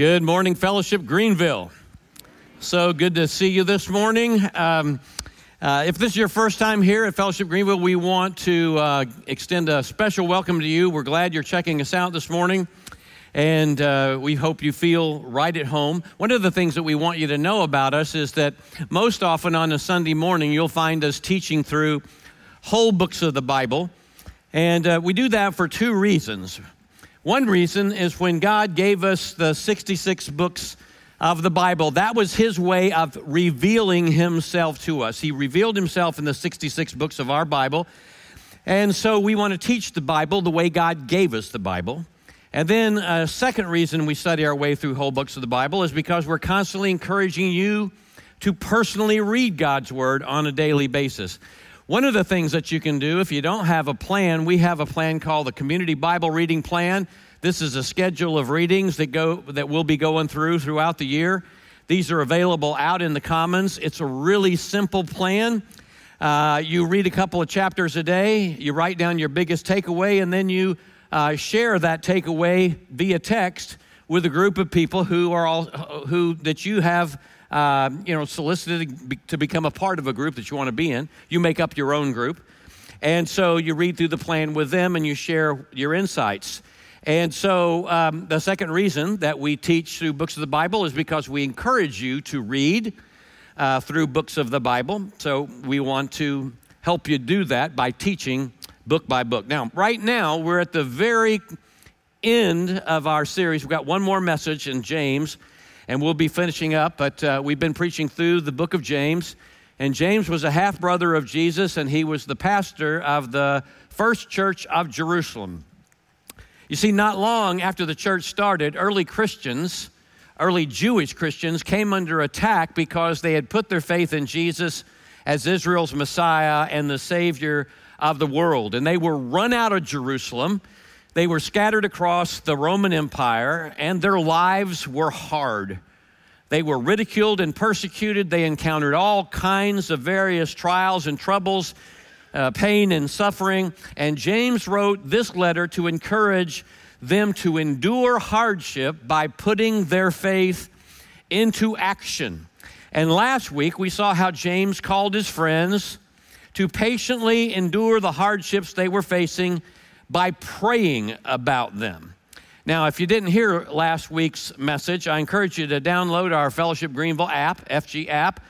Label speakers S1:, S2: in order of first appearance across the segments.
S1: Good morning, Fellowship Greenville. So good to see you this morning. Um, uh, if this is your first time here at Fellowship Greenville, we want to uh, extend a special welcome to you. We're glad you're checking us out this morning, and uh, we hope you feel right at home. One of the things that we want you to know about us is that most often on a Sunday morning, you'll find us teaching through whole books of the Bible, and uh, we do that for two reasons. One reason is when God gave us the 66 books of the Bible, that was His way of revealing Himself to us. He revealed Himself in the 66 books of our Bible. And so we want to teach the Bible the way God gave us the Bible. And then a second reason we study our way through whole books of the Bible is because we're constantly encouraging you to personally read God's Word on a daily basis. One of the things that you can do if you don't have a plan, we have a plan called the Community Bible Reading Plan. This is a schedule of readings that go that we'll be going through throughout the year. These are available out in the Commons. It's a really simple plan. Uh, you read a couple of chapters a day. You write down your biggest takeaway, and then you uh, share that takeaway via text with a group of people who are all who that you have uh, you know, solicited to become a part of a group that you want to be in. You make up your own group. And so you read through the plan with them and you share your insights. And so um, the second reason that we teach through books of the Bible is because we encourage you to read uh, through books of the Bible. So we want to help you do that by teaching book by book. Now, right now, we're at the very end of our series. We've got one more message in James and we'll be finishing up. But uh, we've been preaching through the book of James, and James was a half brother of Jesus, and he was the pastor of the first church of Jerusalem. You see, not long after the church started, early Christians, early Jewish Christians, came under attack because they had put their faith in Jesus as Israel's Messiah and the Savior of the world. And they were run out of Jerusalem they were scattered across the Roman Empire, and their lives were hard. They were ridiculed and persecuted. They encountered all kinds of various trials and troubles, uh, pain and suffering. And James wrote this letter to encourage them to endure hardship by putting their faith into action. And last week we saw how James called his friends to patiently endure the hardships they were facing by praying about them. Now, if you didn't hear last week's message, I encourage you to download our Fellowship Greenville app, FG app,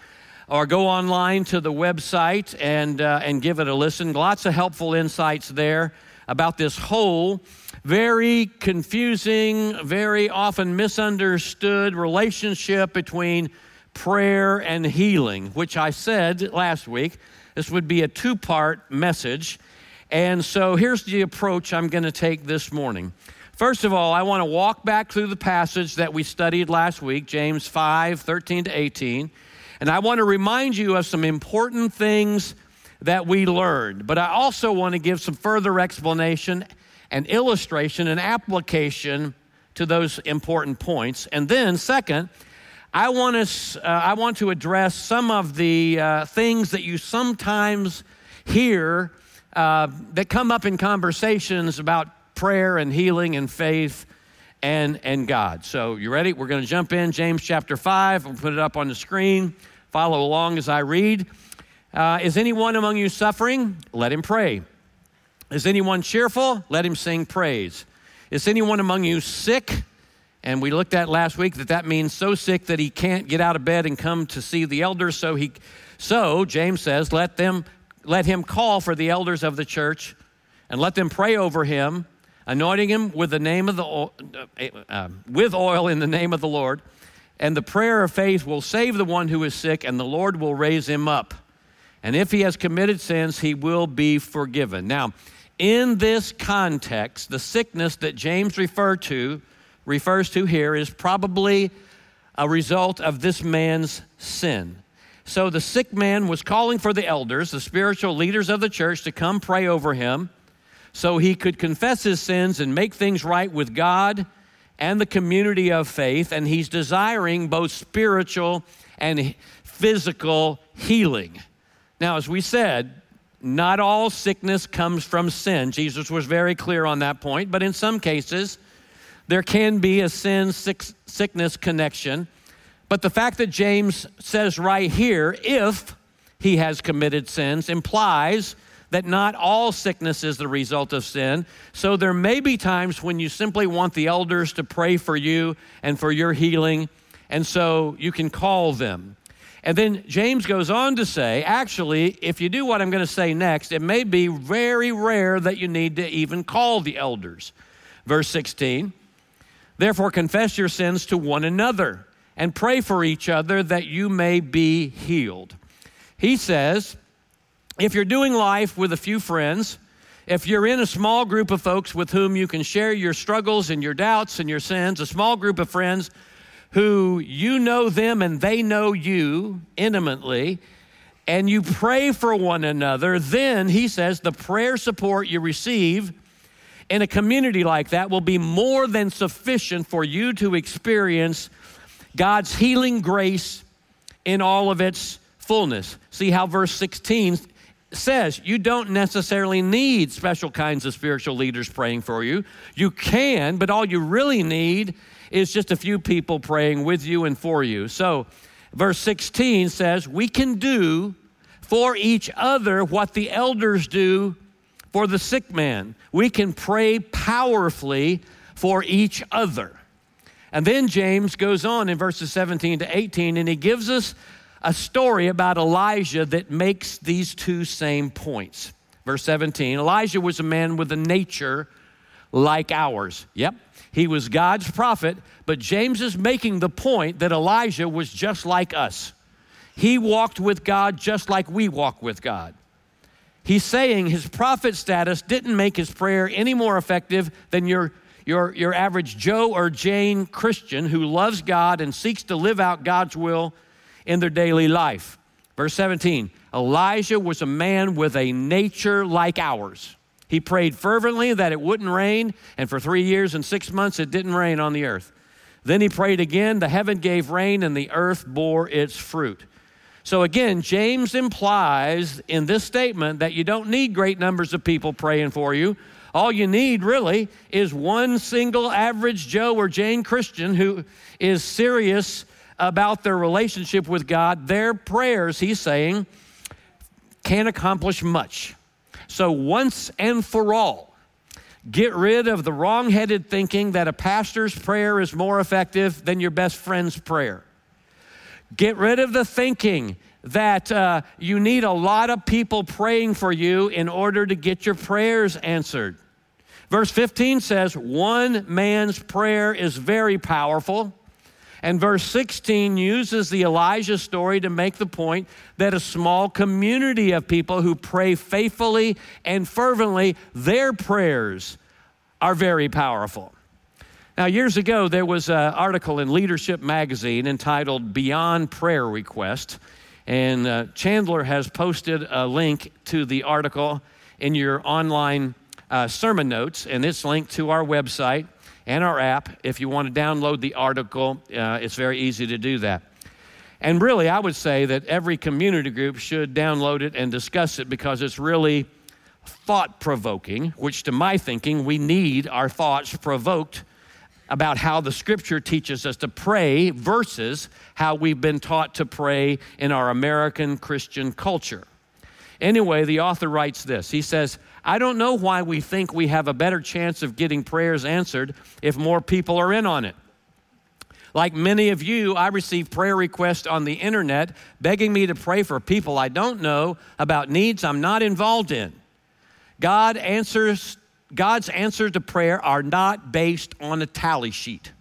S1: or go online to the website and, uh, and give it a listen. Lots of helpful insights there about this whole very confusing, very often misunderstood relationship between prayer and healing, which I said last week. This would be a two part message. And so here's the approach I'm going to take this morning. First of all, I want to walk back through the passage that we studied last week, James 5 13 to 18. And I want to remind you of some important things that we learned. But I also want to give some further explanation and illustration and application to those important points. And then, second, I want, to, uh, I want to address some of the uh, things that you sometimes hear uh, that come up in conversations about prayer and healing and faith and, and God. So, you ready? We're going to jump in. James chapter 5. I'll put it up on the screen. Follow along as I read. Uh, is anyone among you suffering? Let him pray. Is anyone cheerful? Let him sing praise. Is anyone among you sick? And we looked at last week that that means so sick that he can't get out of bed and come to see the elders. So he, so James says, let them let him call for the elders of the church and let them pray over him, anointing him with the name of the uh, uh, with oil in the name of the Lord. And the prayer of faith will save the one who is sick, and the Lord will raise him up. And if he has committed sins, he will be forgiven. Now, in this context, the sickness that James referred to refers to here is probably a result of this man's sin. So the sick man was calling for the elders, the spiritual leaders of the church, to come pray over him so he could confess his sins and make things right with God and the community of faith. And he's desiring both spiritual and physical healing. Now, as we said, not all sickness comes from sin. Jesus was very clear on that point, but in some cases, there can be a sin sickness connection. But the fact that James says right here, if he has committed sins, implies that not all sickness is the result of sin. So there may be times when you simply want the elders to pray for you and for your healing, and so you can call them. And then James goes on to say, actually, if you do what I'm going to say next, it may be very rare that you need to even call the elders. Verse 16, therefore confess your sins to one another and pray for each other that you may be healed. He says, if you're doing life with a few friends, if you're in a small group of folks with whom you can share your struggles and your doubts and your sins, a small group of friends who you know them and they know you intimately, and you pray for one another, then he says the prayer support you receive in a community like that will be more than sufficient for you to experience God's healing grace in all of its fullness. See how verse 16 says you don't necessarily need special kinds of spiritual leaders praying for you. You can, but all you really need is just a few people praying with you and for you. So, verse 16 says, We can do for each other what the elders do for the sick man. We can pray powerfully for each other. And then James goes on in verses 17 to 18 and he gives us a story about Elijah that makes these two same points. Verse 17 Elijah was a man with a nature like ours. Yep, he was God's prophet, but James is making the point that Elijah was just like us. He walked with God just like we walk with God. He's saying his prophet status didn't make his prayer any more effective than your, your, your average Joe or Jane Christian who loves God and seeks to live out God's will in their daily life. Verse 17 Elijah was a man with a nature like ours. He prayed fervently that it wouldn't rain, and for three years and six months it didn't rain on the earth. Then he prayed again, the heaven gave rain, and the earth bore its fruit. So again, James implies in this statement that you don't need great numbers of people praying for you. All you need really is one single average Joe or Jane Christian who is serious about their relationship with God. Their prayers, he's saying, can't accomplish much. So, once and for all, get rid of the wrong headed thinking that a pastor's prayer is more effective than your best friend's prayer. Get rid of the thinking that uh, you need a lot of people praying for you in order to get your prayers answered. Verse 15 says, One man's prayer is very powerful. And verse 16 uses the Elijah story to make the point that a small community of people who pray faithfully and fervently, their prayers are very powerful. Now, years ago, there was an article in Leadership Magazine entitled Beyond Prayer Request. And uh, Chandler has posted a link to the article in your online uh, sermon notes, and it's linked to our website and our app. If you want to download the article, uh, it's very easy to do that. And really, I would say that every community group should download it and discuss it because it's really thought provoking, which to my thinking, we need our thoughts provoked about how the scripture teaches us to pray versus how we've been taught to pray in our American Christian culture. Anyway, the author writes this He says, I don't know why we think we have a better chance of getting prayers answered if more people are in on it. Like many of you, I receive prayer requests on the internet begging me to pray for people I don't know about needs I'm not involved in. God answers, God's answers to prayer are not based on a tally sheet.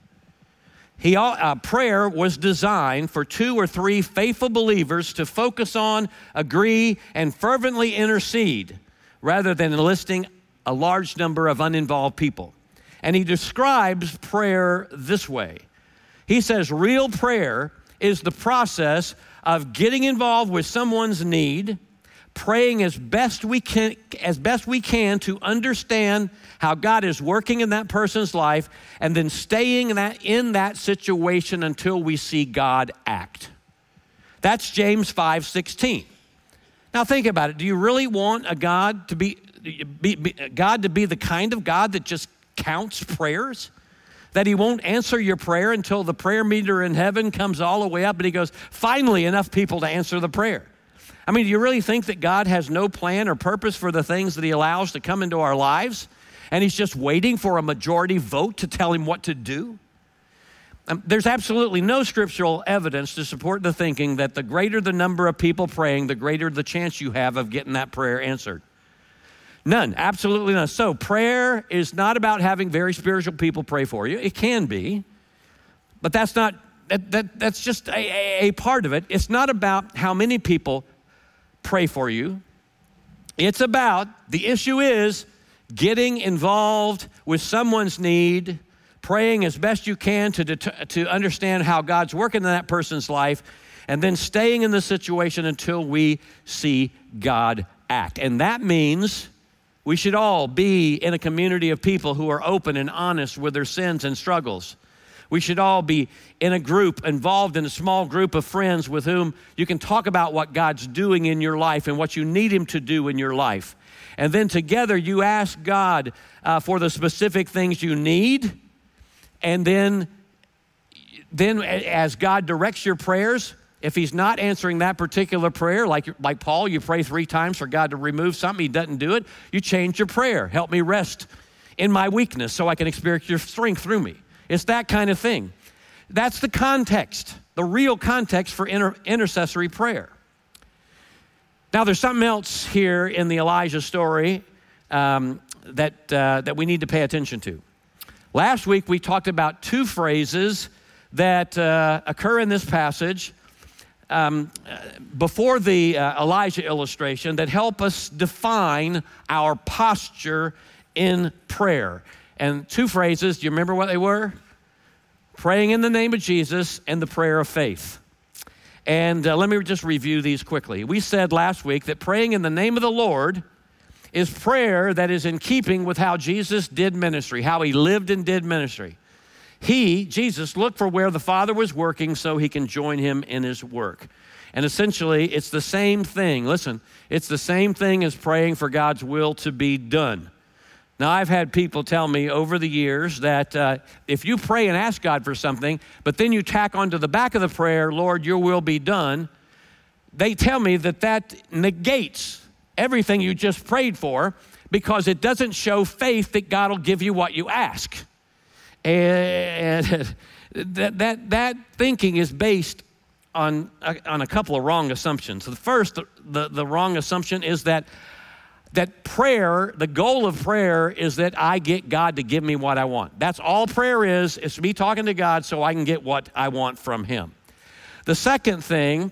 S1: He, uh, prayer was designed for two or three faithful believers to focus on, agree, and fervently intercede rather than enlisting a large number of uninvolved people. And he describes prayer this way He says, real prayer is the process of getting involved with someone's need, praying as best we can, as best we can to understand how God is working in that person's life, and then staying in that, in that situation until we see God act. That's James 5 16. Now think about it. Do you really want a God to be, be, be, God to be the kind of God that just counts prayers? that He won't answer your prayer until the prayer meter in heaven comes all the way up and He goes, finally, enough people to answer the prayer. I mean, do you really think that God has no plan or purpose for the things that He allows to come into our lives? And He's just waiting for a majority vote to tell Him what to do? Um, there's absolutely no scriptural evidence to support the thinking that the greater the number of people praying, the greater the chance you have of getting that prayer answered. None, absolutely none. So, prayer is not about having very spiritual people pray for you. It can be, but that's not, that, that, that's just a, a part of it. It's not about how many people pray for you. It's about, the issue is getting involved with someone's need praying as best you can to, det- to understand how God's working in that person's life, and then staying in the situation until we see God act. And that means we should all be in a community of people who are open and honest with their sins and struggles. We should all be in a group, involved in a small group of friends with whom you can talk about what God's doing in your life and what you need Him to do in your life. And then together you ask God uh, for the specific things you need and then then as God directs your prayers, if he's not answering that particular prayer, like, like Paul, you pray three times for God to remove something, he doesn't do it, you change your prayer. Help me rest in my weakness so I can experience your strength through me. It's that kind of thing. That's the context, the real context for inter- intercessory prayer. Now, there's something else here in the Elijah story um, that, uh, that we need to pay attention to. Last week we talked about two phrases that uh, occur in this passage um, before the uh, Elijah illustration that help us define our posture in prayer. And two phrases, do you remember what they were? Praying in the name of Jesus and the prayer of faith. And uh, let me just review these quickly. We said last week that praying in the name of the Lord is prayer that is in keeping with how Jesus did ministry, how he lived and did ministry. He, Jesus, looked for where the Father was working so he can join him in his work. And essentially, it's the same thing. Listen, it's the same thing as praying for God's will to be done. Now, I've had people tell me over the years that uh, if you pray and ask God for something, but then you tack onto the back of the prayer, Lord, your will be done, they tell me that that negates everything you just prayed for because it doesn't show faith that God will give you what you ask. And that, that, that thinking is based on a, on a couple of wrong assumptions. The first, the, the, the wrong assumption is that that prayer, the goal of prayer is that I get God to give me what I want. That's all prayer is. It's me talking to God so I can get what I want from Him. The second thing,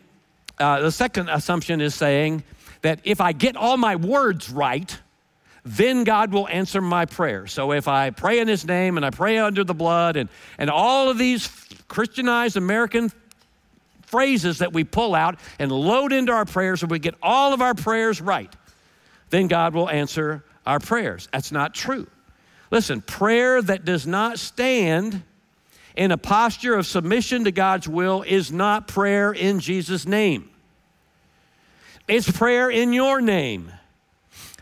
S1: uh, the second assumption is saying that if I get all my words right, then God will answer my prayer. So if I pray in His name and I pray under the blood and, and all of these Christianized American phrases that we pull out and load into our prayers, and we get all of our prayers right, then God will answer our prayers. That's not true. Listen, prayer that does not stand in a posture of submission to God's will is not prayer in Jesus' name. It's prayer in your name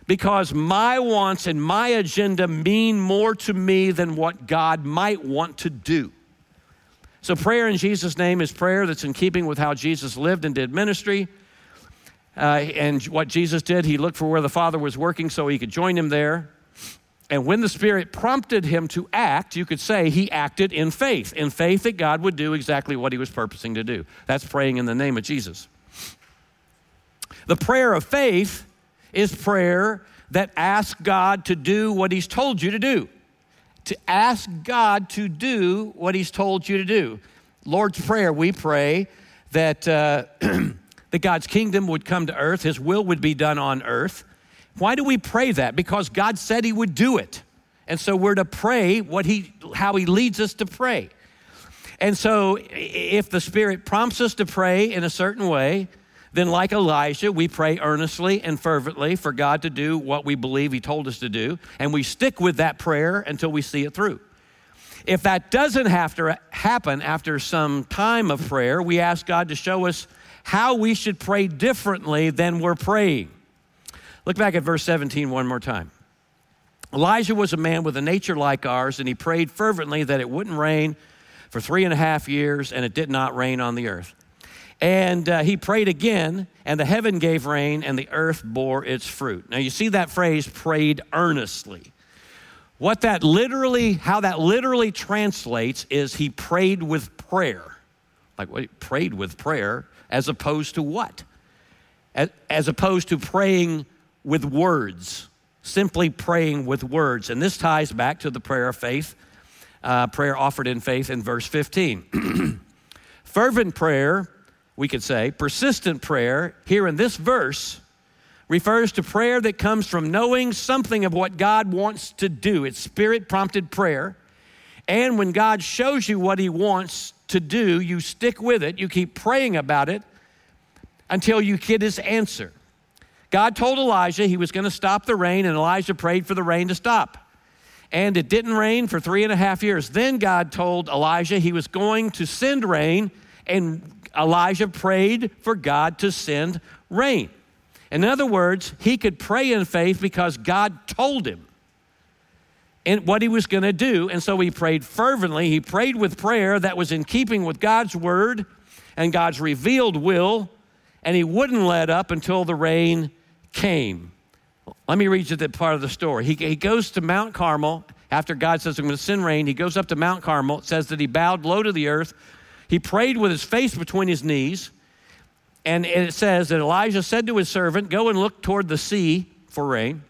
S1: because my wants and my agenda mean more to me than what God might want to do. So, prayer in Jesus' name is prayer that's in keeping with how Jesus lived and did ministry. Uh, and what Jesus did, he looked for where the Father was working so he could join him there. And when the Spirit prompted him to act, you could say he acted in faith, in faith that God would do exactly what he was purposing to do. That's praying in the name of Jesus. The prayer of faith is prayer that asks God to do what He's told you to do. To ask God to do what He's told you to do. Lord's Prayer, we pray that, uh, that God's kingdom would come to earth, His will would be done on earth. Why do we pray that? Because God said He would do it. And so we're to pray what he, how He leads us to pray. And so if the Spirit prompts us to pray in a certain way, then, like Elijah, we pray earnestly and fervently for God to do what we believe He told us to do, and we stick with that prayer until we see it through. If that doesn't have to happen after some time of prayer, we ask God to show us how we should pray differently than we're praying. Look back at verse 17 one more time. Elijah was a man with a nature like ours, and he prayed fervently that it wouldn't rain for three and a half years, and it did not rain on the earth. And uh, he prayed again, and the heaven gave rain, and the earth bore its fruit. Now, you see that phrase, prayed earnestly. What that literally, how that literally translates is he prayed with prayer. Like, what? Prayed with prayer, as opposed to what? As, opposed to praying with words, simply praying with words. And this ties back to the prayer of faith, uh, prayer offered in faith in verse 15. Fervent prayer we could say, persistent prayer here in this verse refers to prayer that comes from knowing something of what God wants to do. It's spirit prompted prayer. And when God shows you what He wants to do, you stick with it, you keep praying about it until you get His answer. God told Elijah he was going to stop the rain, and Elijah prayed for the rain to stop. And it didn't rain for three and a half years. Then God told Elijah he was going to send rain, and Elijah prayed for God to send rain. In other words, he could pray in faith because God told him and what he was going to do. And so he prayed fervently. He prayed with prayer that was in keeping with God's word and God's revealed will, and he wouldn't let up until the rain came. Let me read you that part of the story. He, he goes to Mount Carmel after God says, I'm going to send rain. He goes up to Mount Carmel. It says that he bowed low to the earth, he prayed with his face between his knees. And it says that Elijah said to his servant, Go and look toward the sea for rain.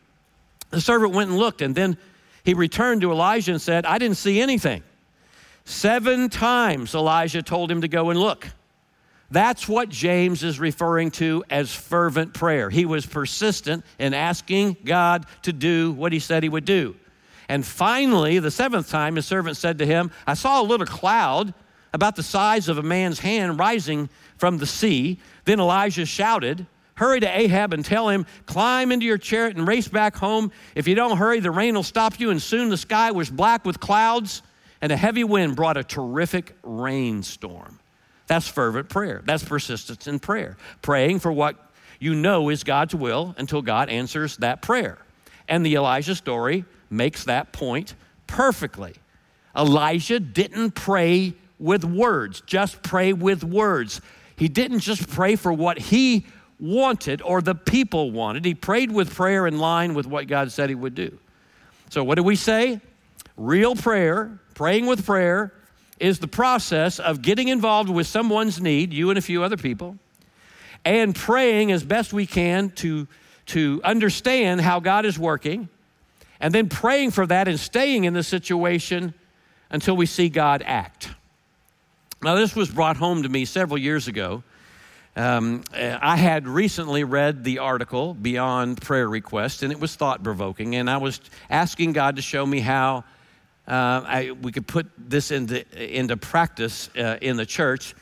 S1: The servant went and looked, and then he returned to Elijah and said, I didn't see anything. Seven times Elijah told him to go and look. That's what James is referring to as fervent prayer. He was persistent in asking God to do what he said he would do. And finally, the seventh time, his servant said to him, I saw a little cloud about the size of a man's hand rising from the sea. Then Elijah shouted, Hurry to Ahab and tell him, Climb into your chariot and race back home. If you don't hurry, the rain will stop you. And soon the sky was black with clouds, and a heavy wind brought a terrific rainstorm. That's fervent prayer. That's persistence in prayer. Praying for what you know is God's will until God answers that prayer. And the Elijah story makes that point perfectly. Elijah didn't pray with words, just pray with words. He didn't just pray for what he wanted or the people wanted, he prayed with prayer in line with what God said he would do. So, what do we say? Real prayer, praying with prayer, is the process of getting involved with someone's need, you and a few other people, and praying as best we can to, to understand how God is working, and then praying for that and staying in the situation until we see God act. Now, this was brought home to me several years ago. Um, I had recently read the article Beyond Prayer Request, and it was thought provoking. And I was asking God to show me how uh, I, we could put this into, into practice uh, in the church.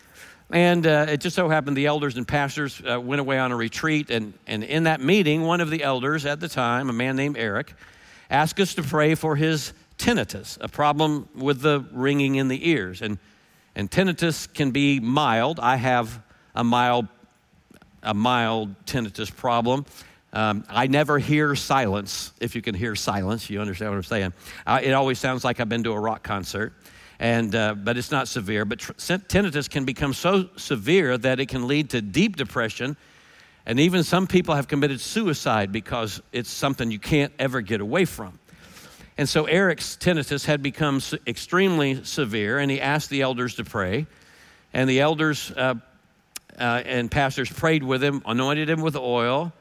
S1: And uh, it just so happened the elders and pastors uh, went away on a retreat. And, and in that meeting, one of the elders at the time, a man named Eric, asked us to pray for his tinnitus, a problem with the ringing in the ears. And and tinnitus can be mild. I have a mild, a mild tinnitus problem. Um, I never hear silence. If you can hear silence, you understand what I'm saying. Uh, it always sounds like I've been to a rock concert, and uh, but it's not severe. But tr- tinnitus can become so severe that it can lead to deep depression, and even some people have committed suicide because it's something you can't ever get away from. And so Eric's tinnitus had become extremely severe, and he asked the elders to pray. And the elders uh, uh, and pastors prayed with him, anointed him with oil.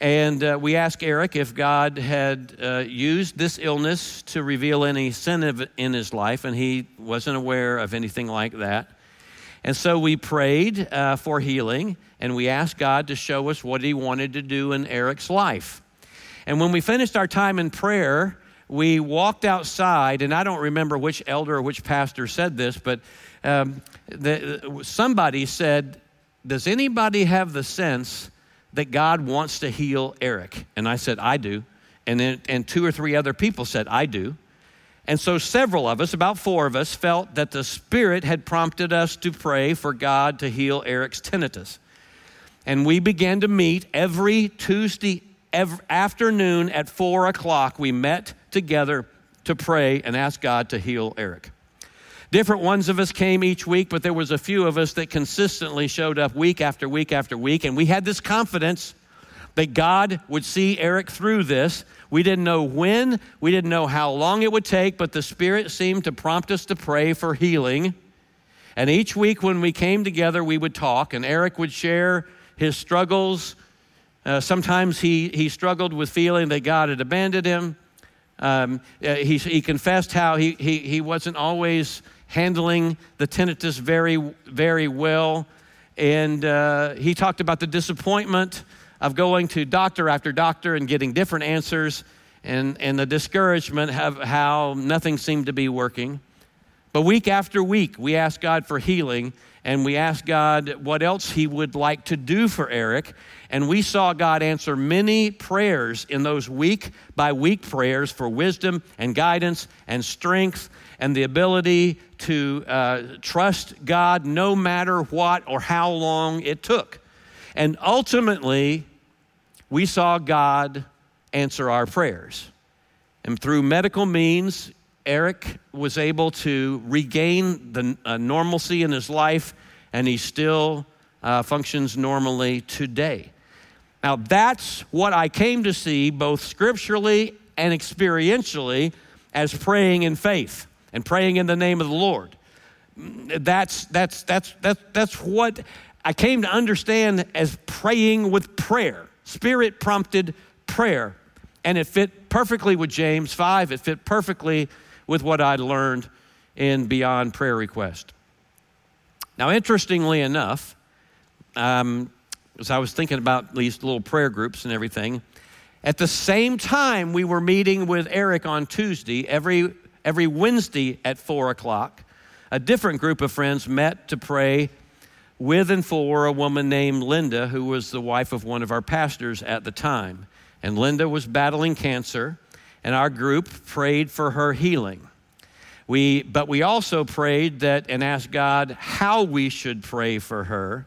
S1: And uh, we asked Eric if God had uh, used this illness to reveal any sin in his life, and he wasn't aware of anything like that. And so we prayed uh, for healing, and we asked God to show us what he wanted to do in Eric's life. And when we finished our time in prayer, we walked outside, and I don't remember which elder or which pastor said this, but um, the, somebody said, Does anybody have the sense that God wants to heal Eric? And I said, I do. And, then, and two or three other people said, I do. And so several of us, about four of us, felt that the Spirit had prompted us to pray for God to heal Eric's tinnitus. And we began to meet every Tuesday every afternoon at four o'clock, we met together to pray and ask God to heal Eric. Different ones of us came each week, but there was a few of us that consistently showed up week after week after week, and we had this confidence that God would see Eric through this. We didn't know when, we didn't know how long it would take, but the Spirit seemed to prompt us to pray for healing. And each week when we came together, we would talk, and Eric would share his struggles. Uh, sometimes he, he struggled with feeling that God had abandoned him. Um, uh, he, he confessed how he, he, he wasn't always handling the tinnitus very, very well. And uh, he talked about the disappointment of going to doctor after doctor and getting different answers and, and the discouragement of how nothing seemed to be working. But week after week, we asked God for healing and we asked God what else He would like to do for Eric. And we saw God answer many prayers in those week by week prayers for wisdom and guidance and strength and the ability to uh, trust God no matter what or how long it took. And ultimately, we saw God answer our prayers. And through medical means, Eric was able to regain the uh, normalcy in his life, and he still uh, functions normally today. Now, that's what I came to see both scripturally and experientially as praying in faith and praying in the name of the Lord. That's, that's, that's, that's, that's what I came to understand as praying with prayer, spirit prompted prayer. And it fit perfectly with James 5. It fit perfectly with what I'd learned in Beyond Prayer Request. Now, interestingly enough, um, as I was thinking about these little prayer groups and everything, at the same time we were meeting with Eric on Tuesday, every, every Wednesday at 4 o'clock, a different group of friends met to pray with and for a woman named Linda, who was the wife of one of our pastors at the time. And Linda was battling cancer, and our group prayed for her healing. We, but we also prayed that and asked God how we should pray for her.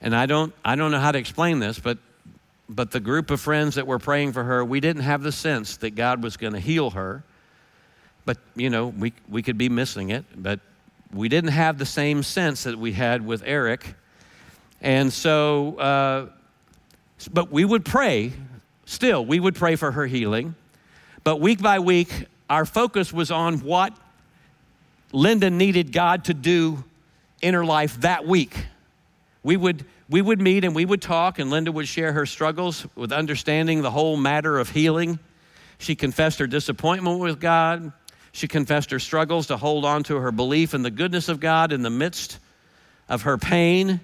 S1: And I don't, I don't know how to explain this, but, but the group of friends that were praying for her, we didn't have the sense that God was going to heal her. But, you know, we, we could be missing it, but we didn't have the same sense that we had with Eric. And so, uh, but we would pray, still, we would pray for her healing. But week by week, our focus was on what Linda needed God to do in her life that week. We would, we would meet and we would talk, and Linda would share her struggles with understanding the whole matter of healing. She confessed her disappointment with God. She confessed her struggles to hold on to her belief in the goodness of God in the midst of her pain.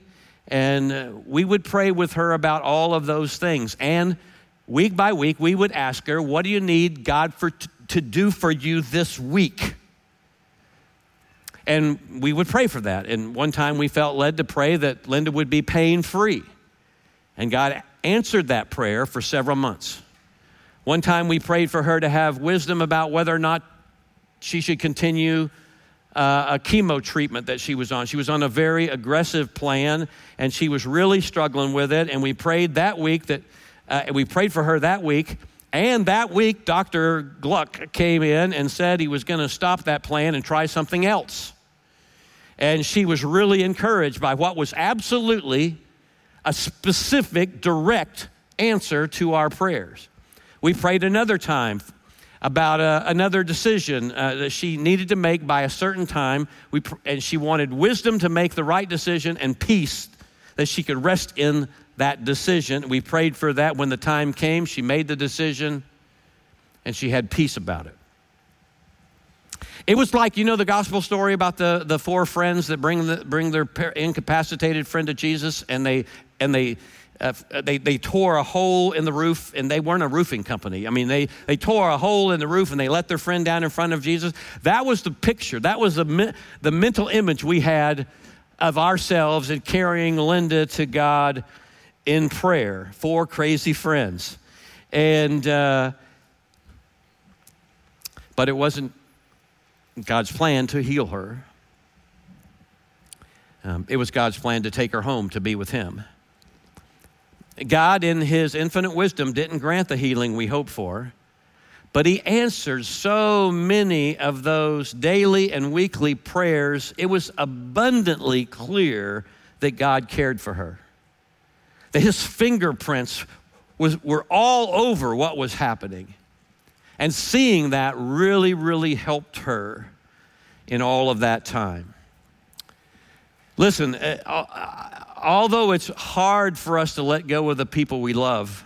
S1: And we would pray with her about all of those things. And week by week, we would ask her, What do you need God for, to do for you this week? And we would pray for that. And one time we felt led to pray that Linda would be pain free. And God answered that prayer for several months. One time we prayed for her to have wisdom about whether or not she should continue uh, a chemo treatment that she was on. She was on a very aggressive plan and she was really struggling with it. And we prayed that week that uh, we prayed for her that week. And that week, Dr. Gluck came in and said he was going to stop that plan and try something else. And she was really encouraged by what was absolutely a specific, direct answer to our prayers. We prayed another time about uh, another decision uh, that she needed to make by a certain time. We, and she wanted wisdom to make the right decision and peace that she could rest in that decision. We prayed for that when the time came. She made the decision and she had peace about it. It was like, you know, the gospel story about the, the four friends that bring, the, bring their incapacitated friend to Jesus and they, and they, uh, they, they tore a hole in the roof and they weren't a roofing company. I mean, they, they tore a hole in the roof and they let their friend down in front of Jesus. That was the picture. That was the, the mental image we had of ourselves in carrying Linda to God in prayer. Four crazy friends. And, uh, but it wasn't God's plan to heal her. Um, it was God's plan to take her home to be with Him. God, in his infinite wisdom, didn't grant the healing we hoped for, but he answered so many of those daily and weekly prayers, it was abundantly clear that God cared for her. That his fingerprints was, were all over what was happening. And seeing that really, really helped her in all of that time. Listen, uh, uh, although it's hard for us to let go of the people we love,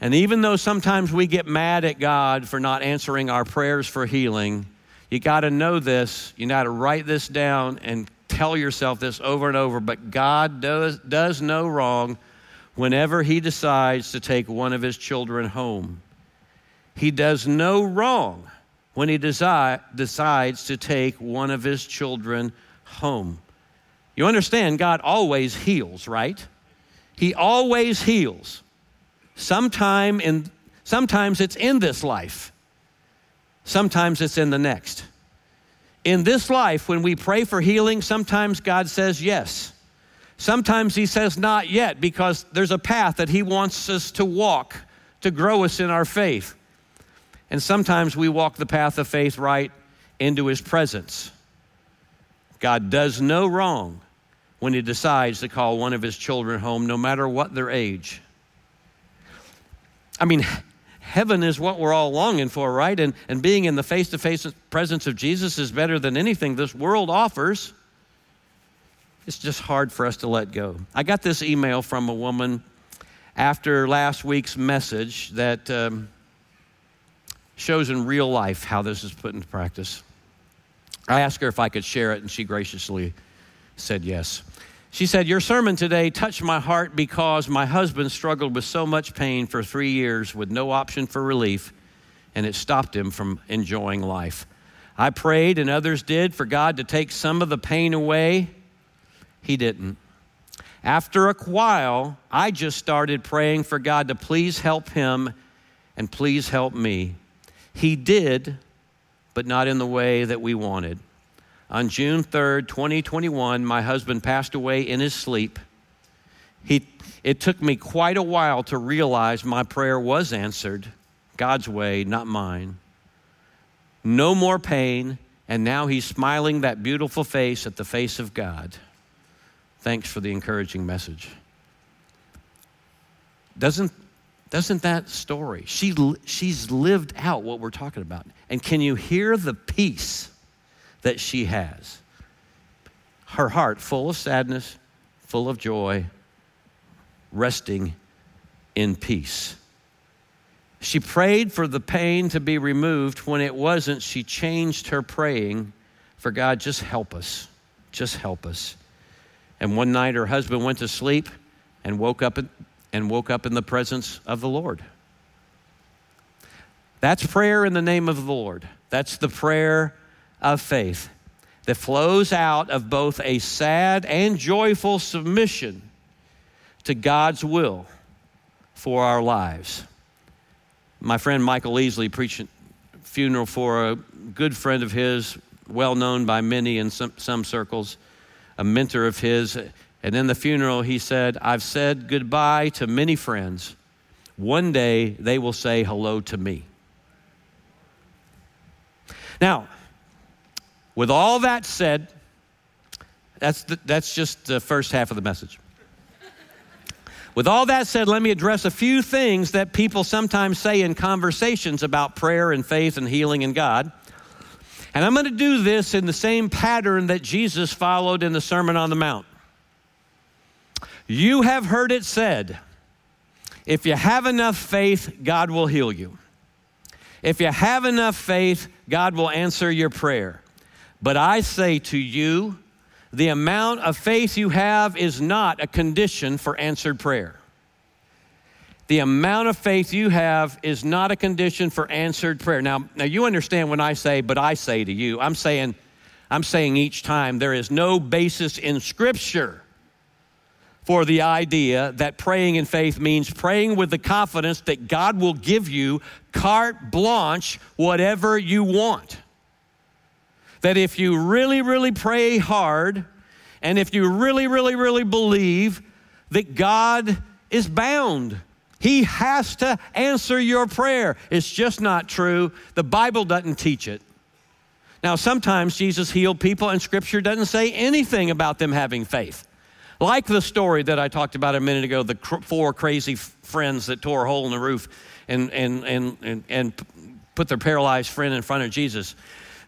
S1: and even though sometimes we get mad at God for not answering our prayers for healing, you got to know this. You got to write this down and tell yourself this over and over. But God does, does no wrong whenever He decides to take one of His children home. He does no wrong when He desi- decides to take one of His children home. You understand, God always heals, right? He always heals. Sometime in, sometimes it's in this life, sometimes it's in the next. In this life, when we pray for healing, sometimes God says yes. Sometimes He says not yet because there's a path that He wants us to walk to grow us in our faith. And sometimes we walk the path of faith right into His presence. God does no wrong when He decides to call one of His children home, no matter what their age. I mean, heaven is what we're all longing for, right? And, and being in the face to face presence of Jesus is better than anything this world offers. It's just hard for us to let go. I got this email from a woman after last week's message that um, shows in real life how this is put into practice. I asked her if I could share it, and she graciously said yes. She said, Your sermon today touched my heart because my husband struggled with so much pain for three years with no option for relief, and it stopped him from enjoying life. I prayed, and others did, for God to take some of the pain away. He didn't. After a while, I just started praying for God to please help him and please help me. He did, but not in the way that we wanted. On June 3rd, 2021, my husband passed away in his sleep. He, it took me quite a while to realize my prayer was answered God's way, not mine. No more pain, and now he's smiling that beautiful face at the face of God. Thanks for the encouraging message. Doesn't, doesn't that story, she, she's lived out what we're talking about. And can you hear the peace? That she has. Her heart full of sadness, full of joy, resting in peace. She prayed for the pain to be removed. When it wasn't, she changed her praying for God, just help us. Just help us. And one night her husband went to sleep and woke up in, and woke up in the presence of the Lord. That's prayer in the name of the Lord. That's the prayer of faith that flows out of both a sad and joyful submission to God's will for our lives. My friend Michael Easley preached a funeral for a good friend of his, well known by many in some, some circles, a mentor of his. And in the funeral, he said, I've said goodbye to many friends. One day they will say hello to me. Now, with all that said, that's, the, that's just the first half of the message. With all that said, let me address a few things that people sometimes say in conversations about prayer and faith and healing in God. And I'm going to do this in the same pattern that Jesus followed in the Sermon on the Mount. You have heard it said, if you have enough faith, God will heal you. If you have enough faith, God will answer your prayer. But I say to you, the amount of faith you have is not a condition for answered prayer. The amount of faith you have is not a condition for answered prayer. Now, now you understand when I say, but I say to you, I'm saying, I'm saying each time there is no basis in Scripture for the idea that praying in faith means praying with the confidence that God will give you carte blanche whatever you want that if you really, really pray hard, and if you really, really, really believe that God is bound. He has to answer your prayer. It's just not true. The Bible doesn't teach it. Now, sometimes Jesus healed people, and Scripture doesn't say anything about them having faith. Like the story that I talked about a minute ago the four crazy friends that tore a hole in the roof and, and, and, and, and put their paralyzed friend in front of Jesus.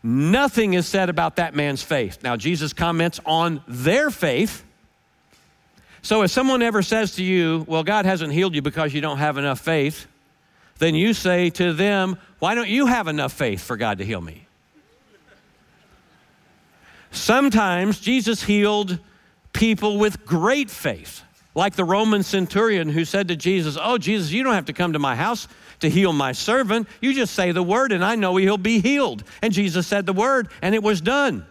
S1: Nothing is said about that man's faith. Now, Jesus comments on their faith. So, if someone ever says to you, Well, God hasn't healed you because you don't have enough faith, then you say to them, Why don't you have enough faith for God to heal me? Sometimes Jesus healed people with great faith, like the Roman centurion who said to Jesus, Oh, Jesus, you don't have to come to my house to heal my servant. You just say the word, and I know he'll be healed. And Jesus said the word, and it was done.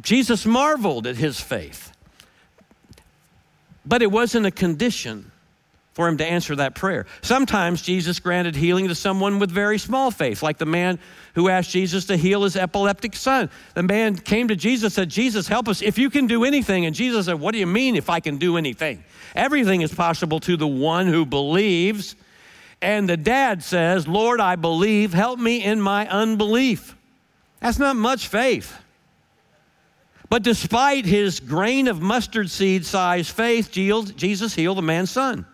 S1: Jesus marveled at his faith. But it wasn't a condition for him to answer that prayer. Sometimes Jesus granted healing to someone with very small faith, like the man who asked Jesus to heal his epileptic son. The man came to Jesus said, Jesus, help us if you can do anything. And Jesus said, What do you mean if I can do anything? Everything is possible to the one who believes. And the dad says, Lord, I believe, help me in my unbelief. That's not much faith. But despite his grain of mustard seed size faith, Jesus healed the man's son.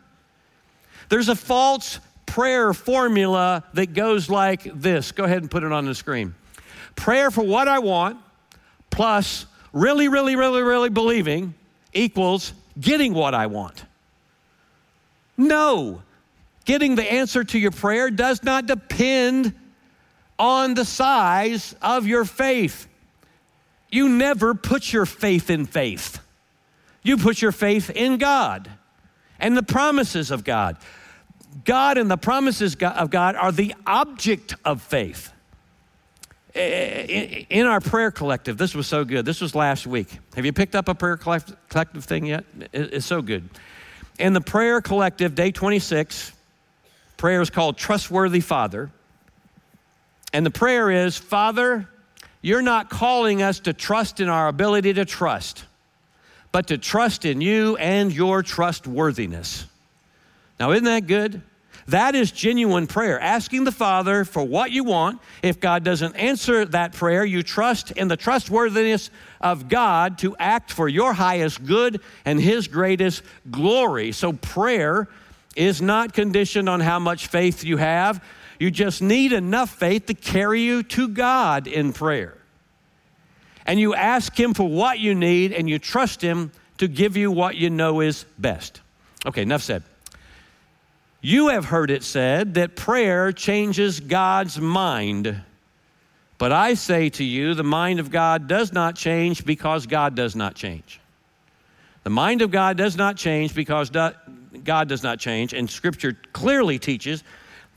S1: There's a false prayer formula that goes like this. Go ahead and put it on the screen. Prayer for what I want plus really, really, really, really believing equals getting what I want. No, getting the answer to your prayer does not depend on the size of your faith. You never put your faith in faith. You put your faith in God and the promises of God. God and the promises of God are the object of faith. In our prayer collective, this was so good. This was last week. Have you picked up a prayer collective thing yet? It's so good. In the prayer collective, day 26, prayer is called Trustworthy Father. And the prayer is Father, you're not calling us to trust in our ability to trust, but to trust in you and your trustworthiness. Now, isn't that good? That is genuine prayer, asking the Father for what you want. If God doesn't answer that prayer, you trust in the trustworthiness of God to act for your highest good and His greatest glory. So, prayer is not conditioned on how much faith you have. You just need enough faith to carry you to God in prayer. And you ask Him for what you need, and you trust Him to give you what you know is best. Okay, enough said. You have heard it said that prayer changes God's mind. But I say to you, the mind of God does not change because God does not change. The mind of God does not change because God does not change. And Scripture clearly teaches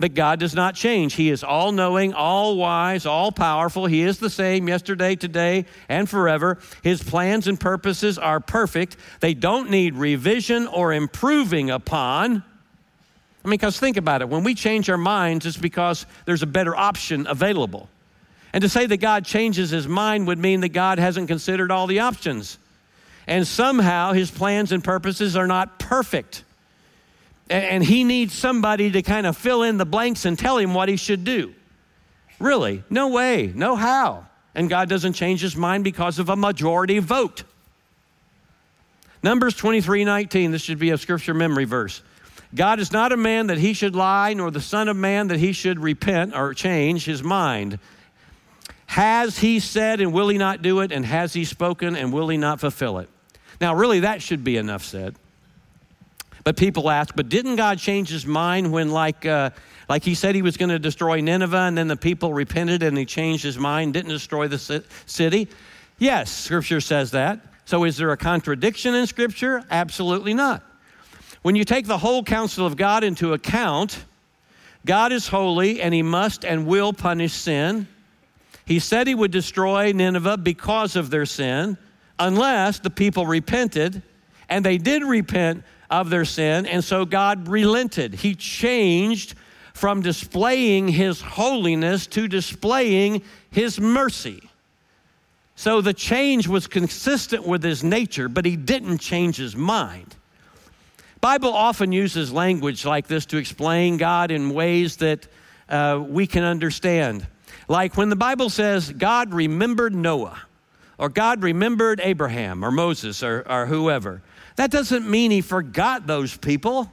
S1: that God does not change. He is all knowing, all wise, all powerful. He is the same yesterday, today, and forever. His plans and purposes are perfect, they don't need revision or improving upon. I mean, because think about it. When we change our minds, it's because there's a better option available. And to say that God changes his mind would mean that God hasn't considered all the options. And somehow his plans and purposes are not perfect. And he needs somebody to kind of fill in the blanks and tell him what he should do. Really? No way, no how. And God doesn't change his mind because of a majority vote. Numbers 23 19, this should be a scripture memory verse. God is not a man that he should lie, nor the Son of Man that he should repent or change his mind. Has he said and will he not do it? And has he spoken and will he not fulfill it? Now, really, that should be enough said. But people ask, but didn't God change his mind when, like, uh, like he said he was going to destroy Nineveh and then the people repented and he changed his mind, didn't destroy the city? Yes, scripture says that. So is there a contradiction in scripture? Absolutely not. When you take the whole counsel of God into account, God is holy and he must and will punish sin. He said he would destroy Nineveh because of their sin, unless the people repented, and they did repent of their sin, and so God relented. He changed from displaying his holiness to displaying his mercy. So the change was consistent with his nature, but he didn't change his mind. Bible often uses language like this to explain God in ways that uh, we can understand. Like when the Bible says God remembered Noah, or God remembered Abraham, or Moses, or, or whoever. That doesn't mean he forgot those people.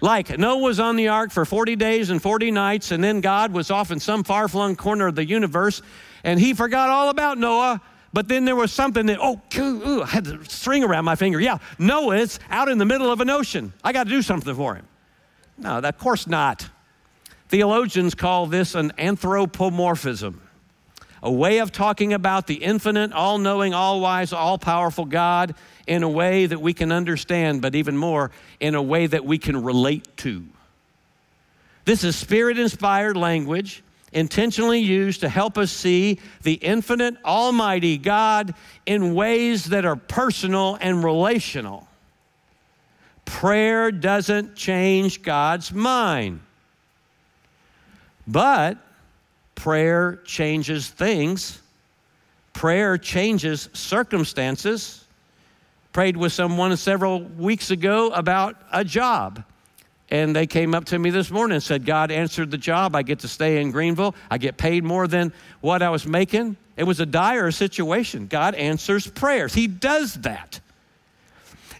S1: Like Noah was on the ark for 40 days and 40 nights, and then God was off in some far flung corner of the universe, and he forgot all about Noah but then there was something that, oh, ooh, I had the string around my finger. Yeah, Noah's out in the middle of an ocean. I got to do something for him. No, of course not. Theologians call this an anthropomorphism, a way of talking about the infinite, all knowing, all wise, all powerful God in a way that we can understand, but even more, in a way that we can relate to. This is spirit inspired language intentionally used to help us see the infinite, almighty God in ways that are personal and relational. Prayer doesn't change God's mind, but prayer changes things. Prayer changes circumstances. Prayed with someone several weeks ago about a job. And they came up to me this morning and said, God answered the job. I get to stay in Greenville. I get paid more than what I was making. It was a dire situation. God answers prayers, He does that.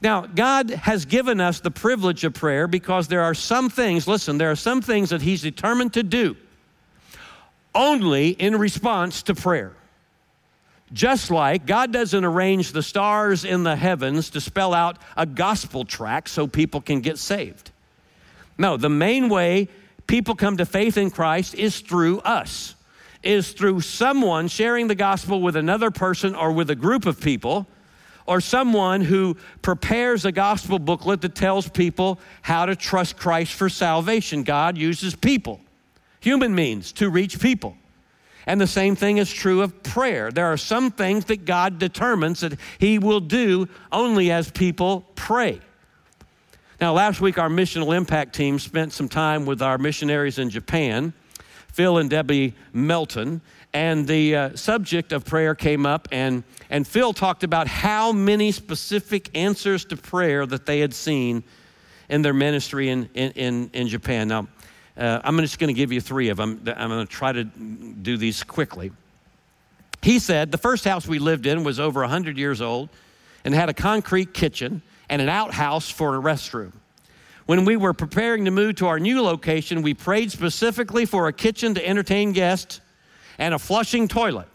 S1: Now, God has given us the privilege of prayer because there are some things, listen, there are some things that He's determined to do only in response to prayer. Just like God doesn't arrange the stars in the heavens to spell out a gospel track so people can get saved. No, the main way people come to faith in Christ is through us, is through someone sharing the gospel with another person or with a group of people, or someone who prepares a gospel booklet that tells people how to trust Christ for salvation. God uses people, human means, to reach people. And the same thing is true of prayer. There are some things that God determines that He will do only as people pray. Now, last week, our missional impact team spent some time with our missionaries in Japan, Phil and Debbie Melton, and the uh, subject of prayer came up, and, and Phil talked about how many specific answers to prayer that they had seen in their ministry in, in, in, Japan. Now, uh, I'm just going to give you three of them. I'm going to try to do these quickly. He said the first house we lived in was over 100 years old and had a concrete kitchen and an outhouse for a restroom. When we were preparing to move to our new location, we prayed specifically for a kitchen to entertain guests and a flushing toilet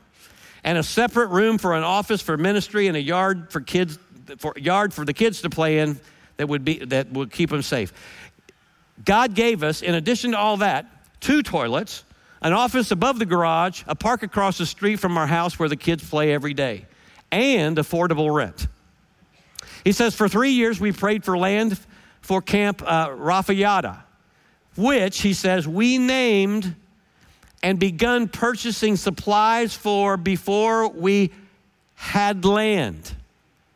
S1: and a separate room for an office for ministry and a yard for kids for yard for the kids to play in that would be that would keep them safe. God gave us in addition to all that two toilets, an office above the garage, a park across the street from our house where the kids play every day, and affordable rent. He says, For three years we prayed for land for Camp uh, Rafayada, which, he says, we named and begun purchasing supplies for before we had land.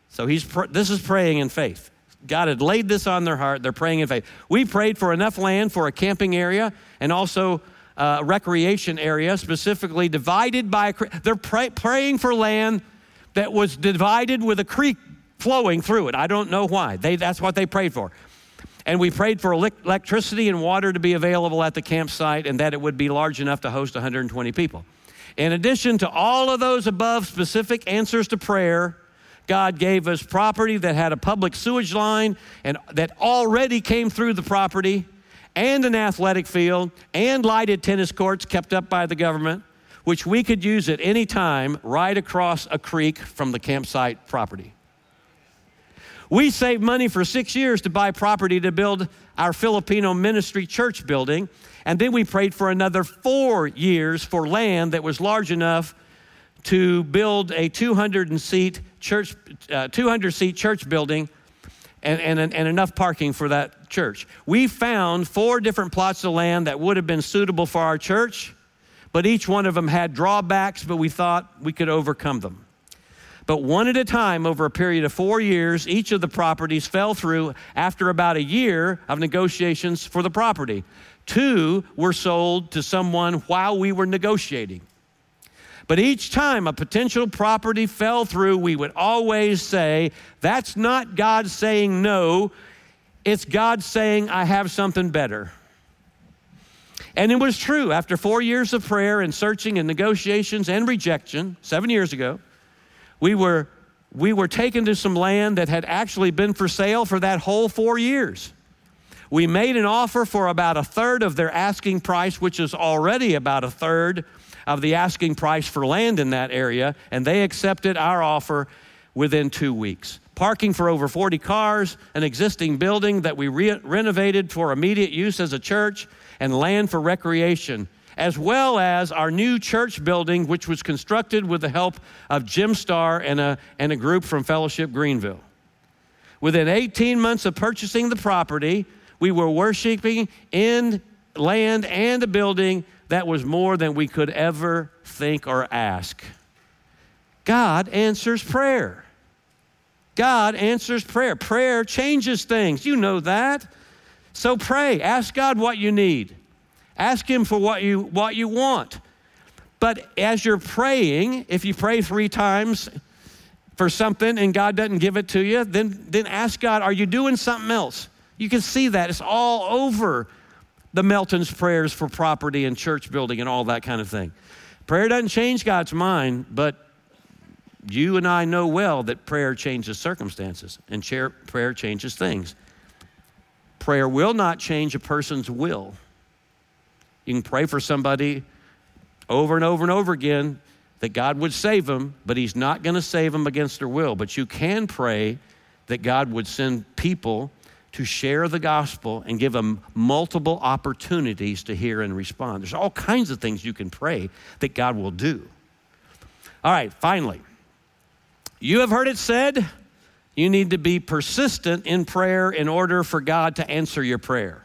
S1: So he's pr- this is praying in faith. God had laid this on their heart. They're praying in faith. We prayed for enough land for a camping area and also uh, a recreation area, specifically divided by a creek. They're pray- praying for land that was divided with a creek flowing through it. I don't know why. They, that's what they prayed for. And we prayed for electricity and water to be available at the campsite and that it would be large enough to host 120 people. In addition to all of those above specific answers to prayer, God gave us property that had a public sewage line and that already came through the property, and an athletic field, and lighted tennis courts kept up by the government, which we could use at any time right across a creek from the campsite property. We saved money for six years to buy property to build our Filipino ministry church building. And then we prayed for another four years for land that was large enough to build a 200 seat church, uh, 200 seat church building and, and, and enough parking for that church. We found four different plots of land that would have been suitable for our church, but each one of them had drawbacks, but we thought we could overcome them. But one at a time, over a period of four years, each of the properties fell through after about a year of negotiations for the property. Two were sold to someone while we were negotiating. But each time a potential property fell through, we would always say, That's not God saying no. it's God saying, I have something better. And it was true. After four years of prayer and searching and negotiations and rejection, seven years ago, we were, we were taken to some land that had actually been for sale for that whole four years. We made an offer for about a third of their asking price, which is already about a third of the asking price for land in that area, and they accepted our offer within two weeks. Parking for over 40 cars, an existing building that we re- renovated for immediate use as a church, and land for recreation, as well as our new church building, which was constructed with the help of Jim Starr and a, and a group from Fellowship Greenville. Within 18 months of purchasing the property, we were worshiping in land and a building that was more than we could ever think or ask. God answers prayer. God answers prayer. Prayer changes things. You know that. So pray. Ask God what you need. Ask Him for what you, what you want. But as you're praying, if you pray three times for something and God doesn't give it to you, then, then ask God, are you doing something else? You can see that. It's all over the Melton's prayers for property and church building and all that kind of thing. Prayer doesn't change God's mind, but you and I know well that prayer changes circumstances and prayer changes things. Prayer will not change a person's will. You can pray for somebody over and over and over again that God would save them, but He's not going to save them against their will. But you can pray that God would send people to share the gospel and give them multiple opportunities to hear and respond. There's all kinds of things you can pray that God will do. All right, finally, you have heard it said, you need to be persistent in prayer in order for God to answer your prayer.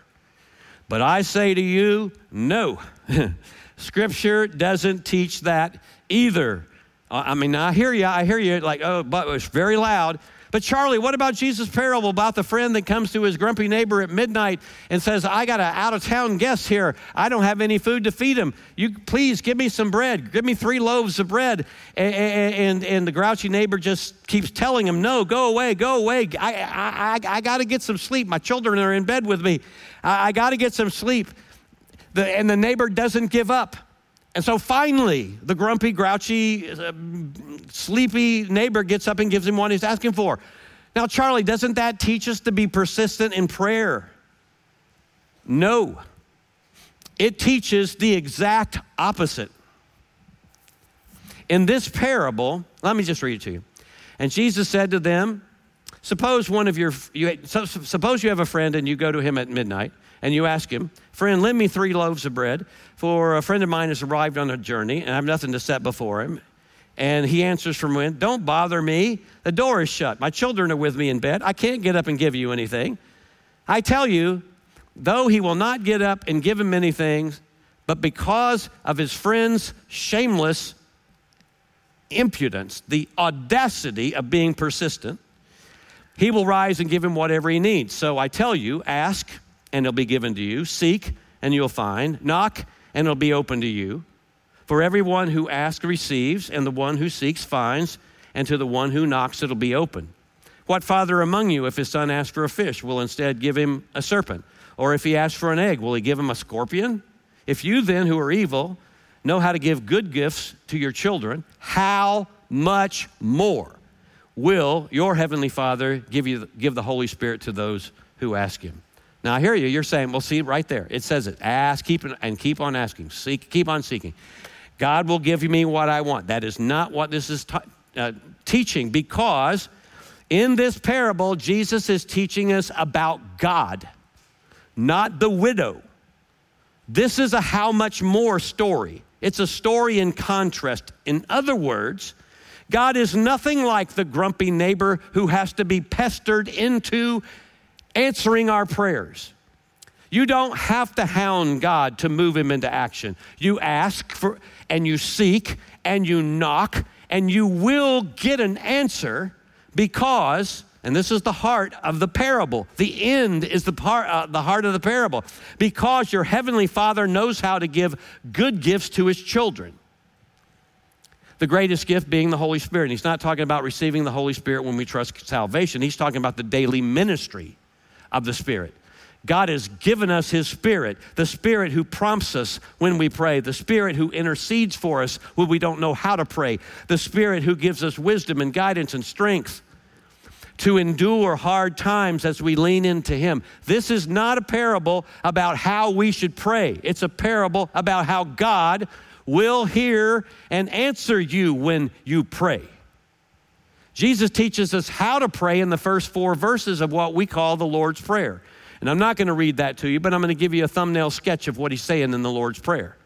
S1: But I say to you, no. Scripture doesn't teach that either. I mean, I hear you, I hear you, like, oh, but it's very loud. But Charlie, what about Jesus' parable about the friend that comes to his grumpy neighbor at midnight and says, I got an out of town guest here. I don't have any food to feed him. You please give me some bread. Give me three loaves of bread. And, and, and the grouchy neighbor just keeps telling him, No, go away, go away. I, I, I, I got to get some sleep. My children are in bed with me. I, I got to get some sleep. The, and the neighbor doesn't give up. And so finally, the grumpy, grouchy, uh, sleepy neighbor gets up and gives him what he's asking for. Now, Charlie, doesn't that teach us to be persistent in prayer? No. It teaches the exact opposite. In this parable, let me just read it to you. And Jesus said to them, Suppose one of your, you, suppose you have a friend and you go to him at midnight and you ask him, Friend, lend me three loaves of bread, for a friend of mine has arrived on a journey and I have nothing to set before him. And he answers from within, Don't bother me. The door is shut. My children are with me in bed. I can't get up and give you anything. I tell you, though he will not get up and give him anything, but because of his friend's shameless impudence, the audacity of being persistent, he will rise and give him whatever he needs. So I tell you, ask and it'll be given to you. Seek, and you'll find. Knock, and it'll be open to you. For everyone who asks receives, and the one who seeks finds, and to the one who knocks it'll be open. What father among you, if his son asks for a fish, will instead give him a serpent? Or if he asks for an egg, will he give him a scorpion? If you then, who are evil, know how to give good gifts to your children, how much more will your heavenly Father give, you, give the Holy Spirit to those who ask him? Now I hear you. You're saying, well, see right there. It says it. Ask, keep, and keep on asking. Seek, keep on seeking. God will give me what I want. That is not what this is t- uh, teaching because in this parable, Jesus is teaching us about God, not the widow. This is a how much more story. It's a story in contrast. In other words, God is nothing like the grumpy neighbor who has to be pestered into answering our prayers. You don't have to hound God to move him into action. You ask for and you seek and you knock and you will get an answer because and this is the heart of the parable. The end is the part uh, the heart of the parable because your heavenly Father knows how to give good gifts to his children. The greatest gift being the Holy Spirit. And he's not talking about receiving the Holy Spirit when we trust salvation. He's talking about the daily ministry of the Spirit. God has given us His Spirit, the Spirit who prompts us when we pray, the Spirit who intercedes for us when we don't know how to pray, the Spirit who gives us wisdom and guidance and strength to endure hard times as we lean into Him. This is not a parable about how we should pray, it's a parable about how God will hear and answer you when you pray. Jesus teaches us how to pray in the first four verses of what we call the Lord's Prayer. And I'm not going to read that to you, but I'm going to give you a thumbnail sketch of what he's saying in the Lord's Prayer.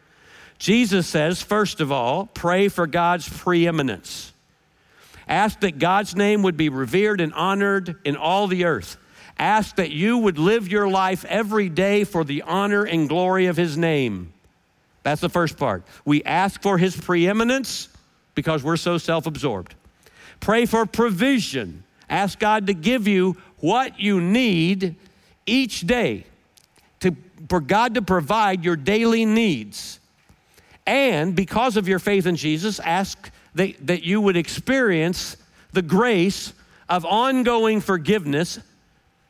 S1: Jesus says, first of all, pray for God's preeminence. Ask that God's name would be revered and honored in all the earth. Ask that you would live your life every day for the honor and glory of his name. That's the first part. We ask for his preeminence because we're so self absorbed. Pray for provision. Ask God to give you what you need each day to, for God to provide your daily needs. And because of your faith in Jesus, ask that, that you would experience the grace of ongoing forgiveness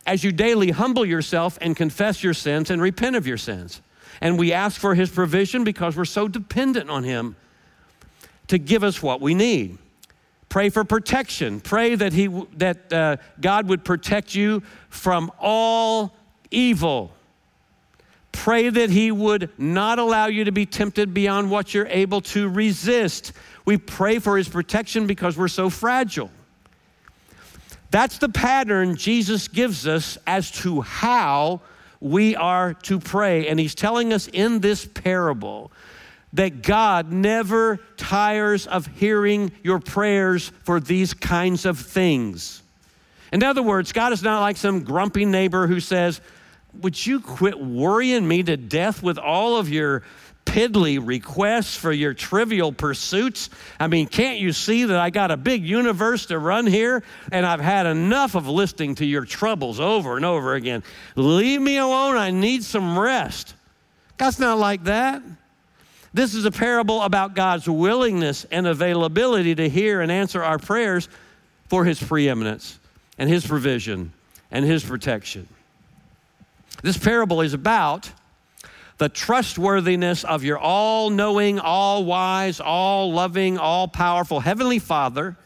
S1: as you daily humble yourself and confess your sins and repent of your sins. And we ask for his provision because we're so dependent on him to give us what we need. Pray for protection. Pray that, he, that uh, God would protect you from all evil. Pray that He would not allow you to be tempted beyond what you're able to resist. We pray for His protection because we're so fragile. That's the pattern Jesus gives us as to how we are to pray. And He's telling us in this parable that God never tires of hearing your prayers for these kinds of things. In other words, God is not like some grumpy neighbor who says, Would you quit worrying me to death with all of your piddly requests for your trivial pursuits? I mean, can't you see that I got a big universe to run here and I've had enough of listening to your troubles over and over again? Leave me alone. I need some rest. God's not like that. This is a parable about God's willingness and availability to hear and answer our prayers for His preeminence and His provision and His protection. This parable is about the trustworthiness of your all knowing, all wise, all loving, all powerful Heavenly Father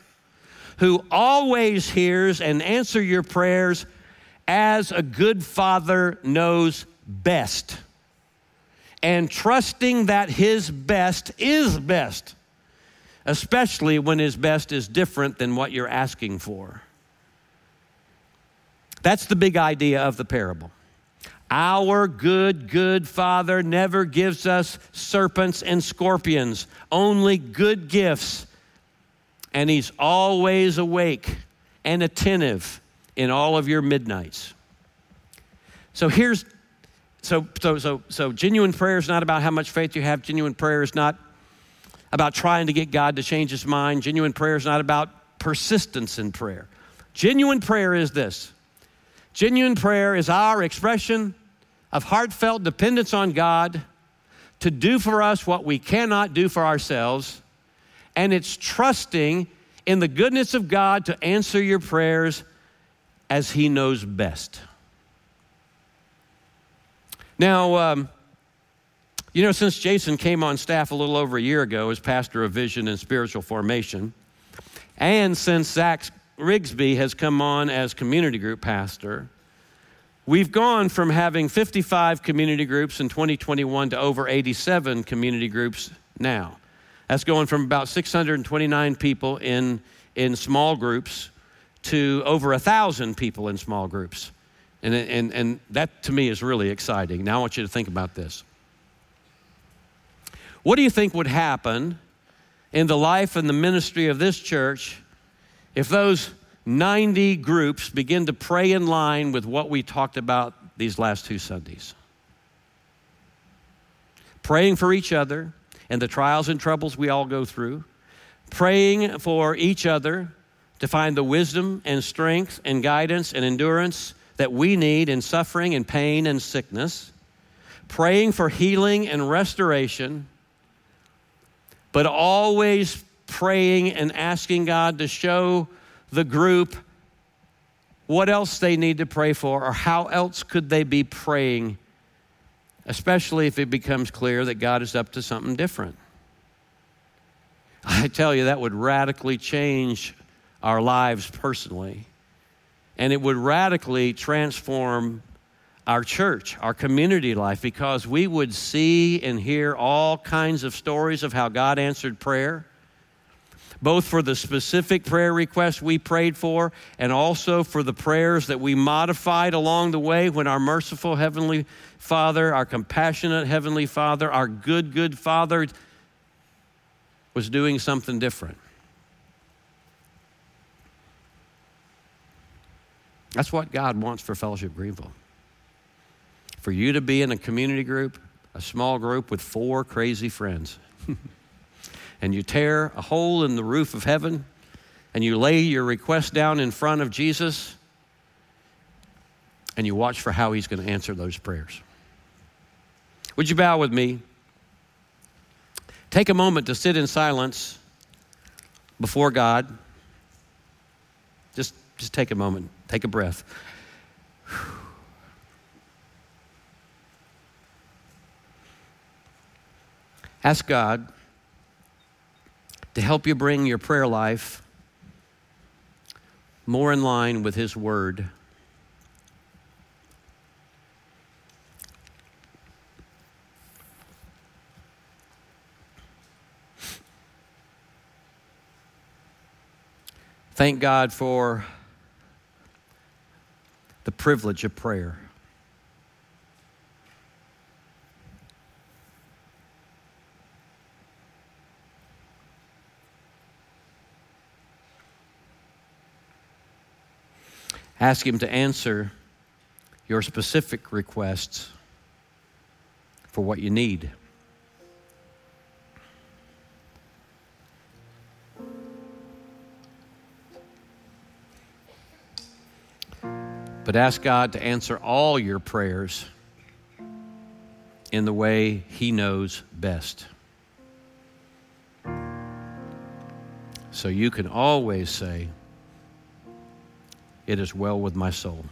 S1: who always hears and answers your prayers as a good father knows best and trusting that His best is best, especially when His best is different than what you're asking for. That's the big idea of the parable. Our good, good Father never gives us serpents and scorpions, only good gifts. And He's always awake and attentive in all of your midnights. So here's so, so, so, so genuine prayer is not about how much faith you have. Genuine prayer is not about trying to get God to change his mind. Genuine prayer is not about persistence in prayer. Genuine prayer is this genuine prayer is our expression of heartfelt dependence on God to do for us what we cannot do for ourselves. And it's trusting in the goodness of God to answer your prayers as He knows best. Now, um, you know, since Jason came on staff a little over a year ago as pastor of vision and spiritual formation, and since Zach Rigsby has come on as community group pastor, we've gone from having 55 community groups in 2021 to over 87 community groups now. That's going from about 629 people in, in small groups to over 1,000 people in small groups. And, and, and that to me is really exciting. Now I want you to think about this. What do you think would happen in the life and the ministry of this church if those 90 groups begin to pray in line with what we talked about these last two Sundays? Praying for each other and the trials and troubles we all go through, praying for each other to find the wisdom and strength and guidance and endurance that we need in suffering and pain and sickness, praying for healing and restoration, but always praying and asking God to show the group what else they need to pray for or how else could they be praying, especially if it becomes clear that God is up to something different. I tell you, that would radically change our lives personally. And it would radically transform our church, our community life, because we would see and hear all kinds of stories of how God answered prayer, both for the specific prayer requests we prayed for and also for the prayers that we modified along the way when our merciful Heavenly Father, our compassionate Heavenly Father, our good, good Father was doing something different. That's what God wants for Fellowship Greenville. For you to be in a community group, a small group with four crazy friends, and you tear a hole in the roof of heaven, and you lay your request down in front of Jesus, and you watch for how He's going to answer those prayers. Would you bow with me? Take a moment to sit in silence before God. Just, just take a moment, take a breath. Ask God to help you bring your prayer life more in line with His Word. Thank God for the privilege of prayer. Ask Him to answer your specific requests for what you need. But ask God to answer all your prayers in the way He knows best. So you can always say, It is well with my soul.